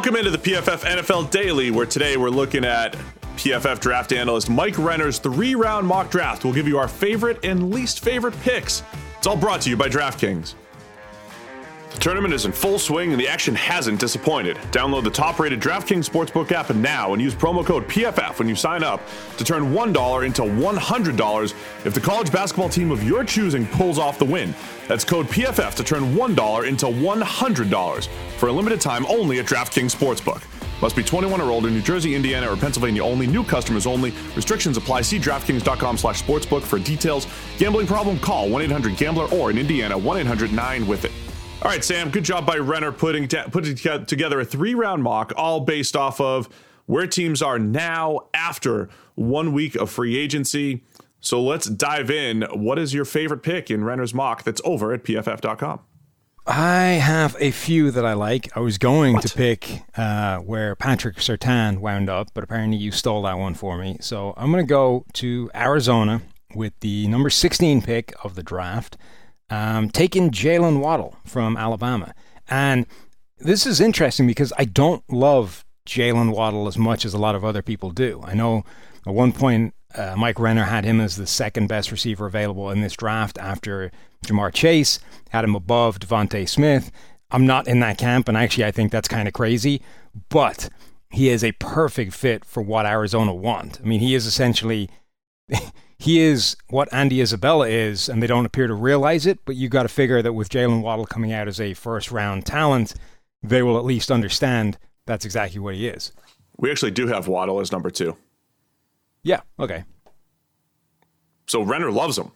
Welcome into the PFF NFL Daily, where today we're looking at PFF draft analyst Mike Renner's three round mock draft. We'll give you our favorite and least favorite picks. It's all brought to you by DraftKings. The tournament is in full swing and the action hasn't disappointed. Download the top rated DraftKings Sportsbook app now and use promo code PFF when you sign up to turn $1 into $100 if the college basketball team of your choosing pulls off the win. That's code PFF to turn $1 into $100 for a limited time only at DraftKings Sportsbook. Must be 21 or older, New Jersey, Indiana, or Pennsylvania only. New customers only. Restrictions apply. See DraftKings.com slash sportsbook for details. Gambling problem? Call 1-800-GAMBLER or in Indiana, 1-800-9-WITH-IT. All right, Sam, good job by Renner putting, putting together a three-round mock, all based off of where teams are now after one week of free agency. So let's dive in. What is your favorite pick in Renner's mock that's over at pff.com? I have a few that I like. I was going what? to pick uh, where Patrick Surtain wound up, but apparently you stole that one for me. So I'm going to go to Arizona with the number 16 pick of the draft, um, taking Jalen Waddle from Alabama. And this is interesting because I don't love Jalen Waddle as much as a lot of other people do. I know at one point uh, Mike Renner had him as the second best receiver available in this draft after Ja'Marr Chase, had him above DeVonta Smith. I'm not in that camp, and actually, I think that's kind of crazy, but he is a perfect fit for what Arizona want. I mean, he is essentially. he is what Andy Isabella is, and they don't appear to realize it. But you got to figure that with Jalen Waddle coming out as a first round talent, they will at least understand that's exactly what he is. We actually do have Waddle as number two. Yeah. Okay. So Renner loves him.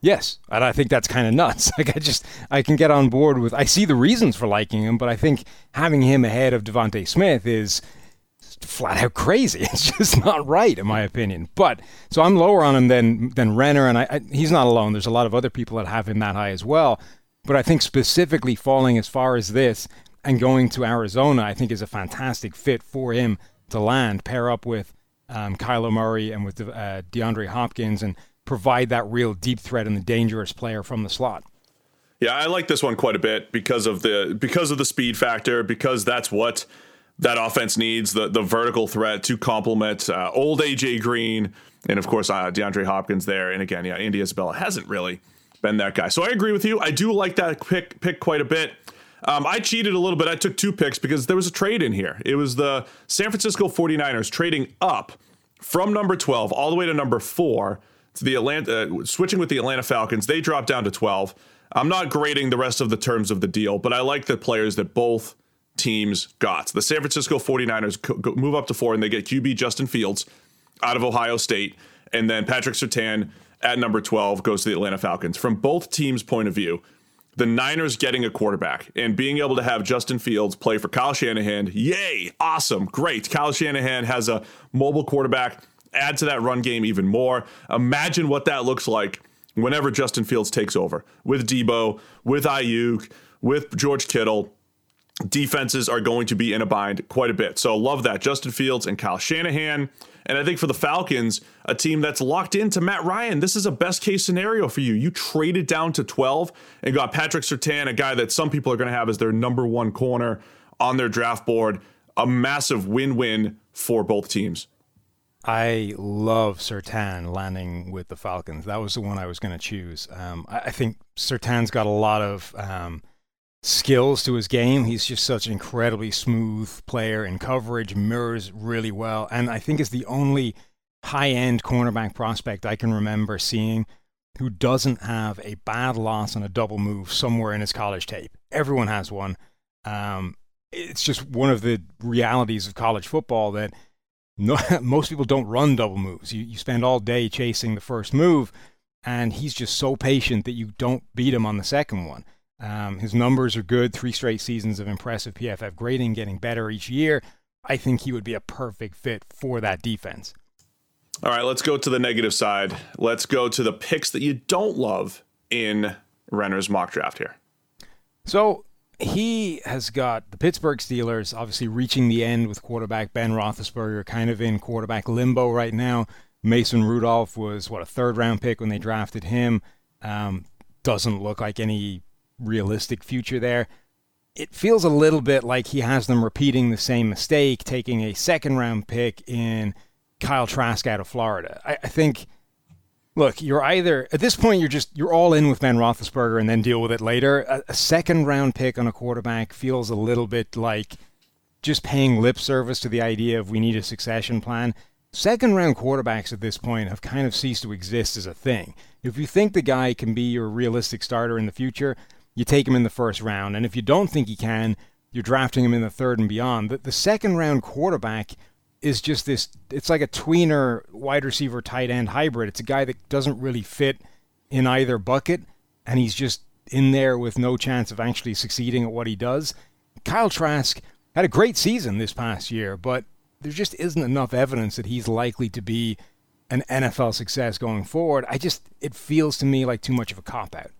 Yes, and I think that's kind of nuts. Like I just I can get on board with. I see the reasons for liking him, but I think having him ahead of DeVonta Smith is flat out crazy. It's just not right, in my opinion. But so I'm lower on him than than Renner, and I, I, he's not alone. There's a lot of other people that have him that high as well. But I think specifically falling as far as this and going to Arizona, I think is a fantastic fit for him to land, pair up with um, Murray and with uh, DeAndre Hopkins and provide that real deep threat and the dangerous player from the slot. Yeah, I like this one quite a bit because of the because of the speed factor because that's what that offense needs the the vertical threat to complement uh, old AJ Green and of course uh, DeAndre Hopkins there and again yeah Andy Isabella hasn't really been that guy so I agree with you I do like that pick pick quite a bit um, I cheated a little bit. I took two picks because there was a trade in here. It was the San Francisco 49ers trading up from number 12 all the way to number four to the Atlanta, uh, switching with the Atlanta Falcons. They dropped down to 12. I'm not grading the rest of the terms of the deal, but I like the players that both teams got. The San Francisco 49ers move up to four and they get QB Justin Fields out of Ohio State. And then Patrick Surtain at number 12 goes to the Atlanta Falcons. From both teams' point of view, the Niners getting a quarterback and being able to have Justin Fields play for Kyle Shanahan, yay, awesome, great. Kyle Shanahan has a mobile quarterback, add to that run game even more. Imagine what that looks like whenever Justin Fields takes over with Deebo, with Aiyuk, with George Kittle. Defenses are going to be in a bind quite a bit. So love that. Justin Fields and Kyle Shanahan. And I think for the Falcons, a team that's locked into Matt Ryan, this is a best case scenario for you. You traded down to 12 and got Patrick Surtain, a guy that some people are going to have as their number one corner on their draft board. A massive win win for both teams. I love Surtain landing with the Falcons. That was the one I was going to choose. Um, I, I, think Surtain's got a lot of um, skills to his game. He's just such an incredibly smooth player in coverage, mirrors really well, and I think is the only high-end cornerback prospect I can remember seeing who doesn't have a bad loss on a double move somewhere in his college tape. Everyone has one. Um, it's just one of the realities of college football that no, most people don't run double moves. You, you spend all day chasing the first move, and he's just so patient that you don't beat him on the second one. Um, his numbers are good, three straight seasons of impressive PFF grading, getting better each year. I think he would be a perfect fit for that defense. All right, let's go to the negative side. Let's go to the picks that you don't love in Renner's mock draft here. So he has got the Pittsburgh Steelers obviously reaching the end with quarterback Ben Roethlisberger, kind of in quarterback limbo right now. Mason Rudolph was what a third round pick when they drafted him. Um, doesn't look like any realistic future there. it feels a little bit like he has them repeating the same mistake, taking a second round pick in Kyle Trask out of Florida. I, I think look, you're either at this point you're just you're all in with Ben Roethlisberger and then deal with it later. A, a, second round pick on a quarterback feels a little bit like just paying lip service to the idea of we need a succession plan. Second round quarterbacks at this point have kind of ceased to exist as a thing. If you think the guy can be your realistic starter in the future, you take him in the first round, and if you don't think he can, you're drafting him in the third and beyond. The, second round quarterback is just this it's like a tweener wide receiver tight end hybrid. It's a guy that doesn't really fit in either bucket and he's just in there with no chance of actually succeeding at what he does. Kyle Trask had a great season this past year, but there just isn't enough evidence that he's likely to be an NFL success going forward. I just it feels to me like too much of a cop out.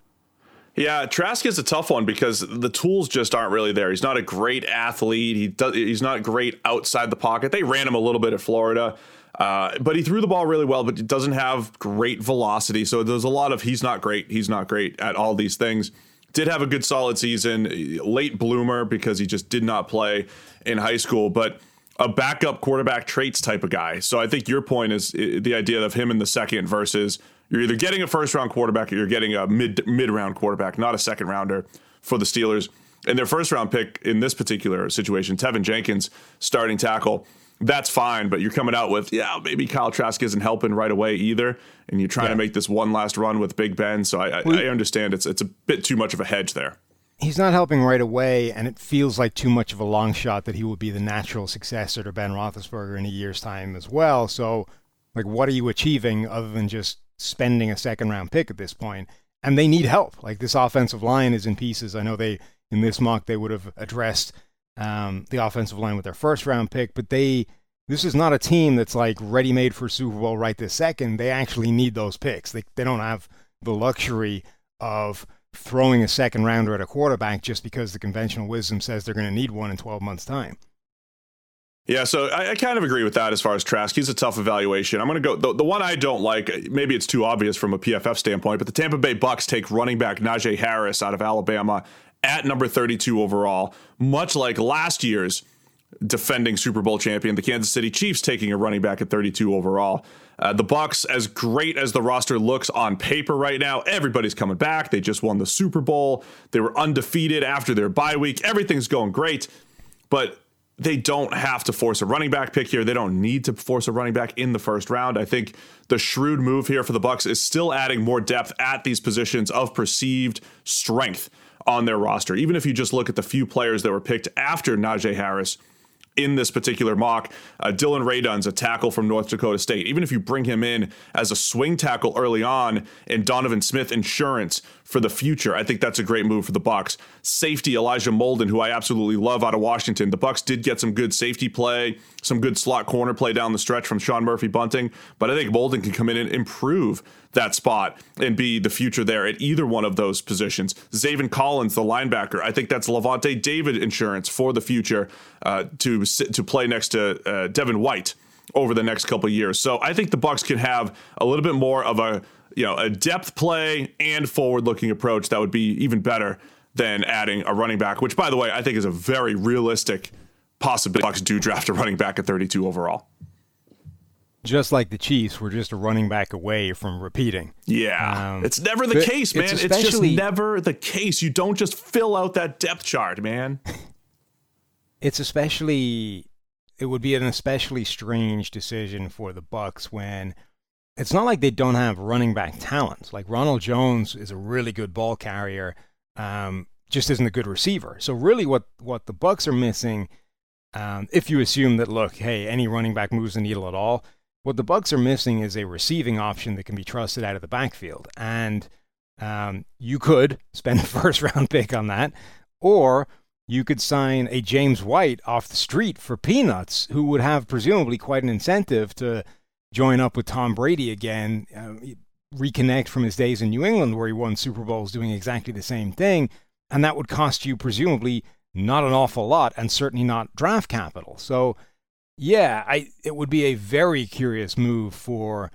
Yeah, Trask is a tough one because the tools just aren't really there. He's not a great athlete. He does. He's not great outside the pocket. They ran him a little bit at Florida, uh, but he threw the ball really well. But doesn't have great velocity. So there's a lot of he's not great. He's not great at all these things. Did have a good solid season, late bloomer because he just did not play in high school, but a backup quarterback traits type of guy. So I think your point is the idea of him in the second versus you're either getting a first round quarterback or you're getting a mid mid round quarterback, not a second rounder for the Steelers. And their first round pick in this particular situation, Teven Jenkins, starting tackle, that's fine. But you're coming out with, yeah, maybe Kyle Trask isn't helping right away either, and you're trying yeah. to make this one last run with Big Ben. So I, I, I understand it's it's a bit too much of a hedge there he's not helping right away, and it feels like too much of a long shot that he will be the natural successor to Ben Roethlisberger in a year's time as well. So, like, what are you achieving other than just spending a second round pick at this point, and they need help. Like this offensive line is in pieces. I know they in this mock they would have addressed um, the offensive line with their first round pick, but they this is not a team that's like ready made for Super Bowl right this second. They actually need those picks. They they don't have the luxury of throwing a second rounder at a quarterback just because the conventional wisdom says they're going to need one in 12 months time. Yeah, so I, I, kind of agree with that as far as Trask. He's a tough evaluation. I'm going to go the, the one I don't like. Maybe it's too obvious from a PFF standpoint, but the Tampa Bay Bucks take running back Najee Harris out of Alabama at number 32 overall, much like last year's defending Super Bowl champion, the Kansas City Chiefs, taking a running back at 32 overall. Uh, the Bucks, as great as the roster looks on paper right now, everybody's coming back. They just won the Super Bowl. They were undefeated after their bye week. Everything's going great, but they don't have to force a running back pick here. They don't need to force a running back in the first round. I think the shrewd move here for the Bucks is still adding more depth at these positions of perceived strength on their roster. Even if you just look at the few players that were picked after Najee Harris in this particular mock. Uh, Dillon Radunz a tackle from North Dakota State. Even if you bring him in as a swing tackle early on and Donovan Smith insurance for the future, I think that's a great move for the Bucks. Safety Elijah Molden, who I absolutely love out of Washington. The Bucks did get some good safety play, some good slot corner play down the stretch from Sean Murphy Bunting, but I think Molden can come in and improve that spot and be the future there at either one of those positions. Zaven Collins, the linebacker, I think that's Lavonte David insurance for the future uh, to to play next to uh, Devin White over the next couple years. So I think the Bucks can have a little bit more of a you know a depth play and forward looking approach that would be even better than adding a running back, which by the way I think is a very realistic possibility. Bucks do draft a running back at 32 overall just like the Chiefs, we're just a running back away from repeating. Yeah. Um, it's never the case, man. It's, it's, just never the case. You don't just fill out that depth chart, man. it's especially it would be an especially strange decision for the Bucks when it's not like they don't have running back talent. Like Ronald Jones is a really good ball carrier, um, just isn't a good receiver. So really, what what the Bucks are missing, um, if you assume that look, hey, any running back moves the needle at all, what the Bucks are missing is a receiving option that can be trusted out of the backfield, and um, you could spend a first round pick on that, or you could sign a James White off the street for peanuts, who would have presumably quite an incentive to join up with Tom Brady again, uh, reconnect from his days in New England where he won Super Bowls doing exactly the same thing, and that would cost you presumably not an awful lot and certainly not draft capital. So yeah, I it would be a very curious move for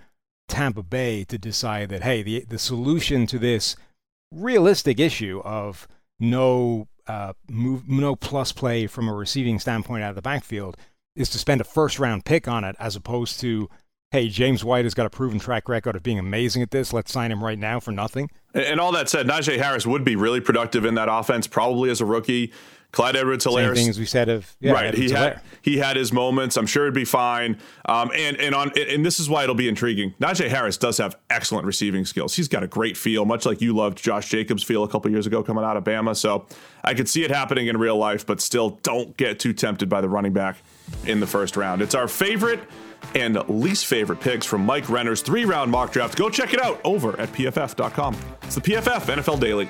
Tampa Bay to decide that hey, the the solution to this realistic issue of no uh, move, no plus play from a receiving standpoint out of the backfield is to spend a first round pick on it as opposed to hey, James White has got a proven track record of being amazing at this. Let's sign him right now for nothing. And all that said, Najee Harris would be really productive in that offense, probably as a rookie. Clyde Edwards Helaire. Same thing as we said of yeah, right. Edwards he had he had his moments. I'm sure it'd be fine. Um, and and on and this is why it'll be intriguing. Najee Harris does have excellent receiving skills. He's got a great feel, much like you loved Josh Jacobs' feel a couple years ago coming out of Bama. So I could see it happening in real life, but still don't get too tempted by the running back in the first round. It's our favorite and least favorite picks from Mike Renner's three round mock draft. Go check it out over at pff.com. It's the PFF NFL Daily.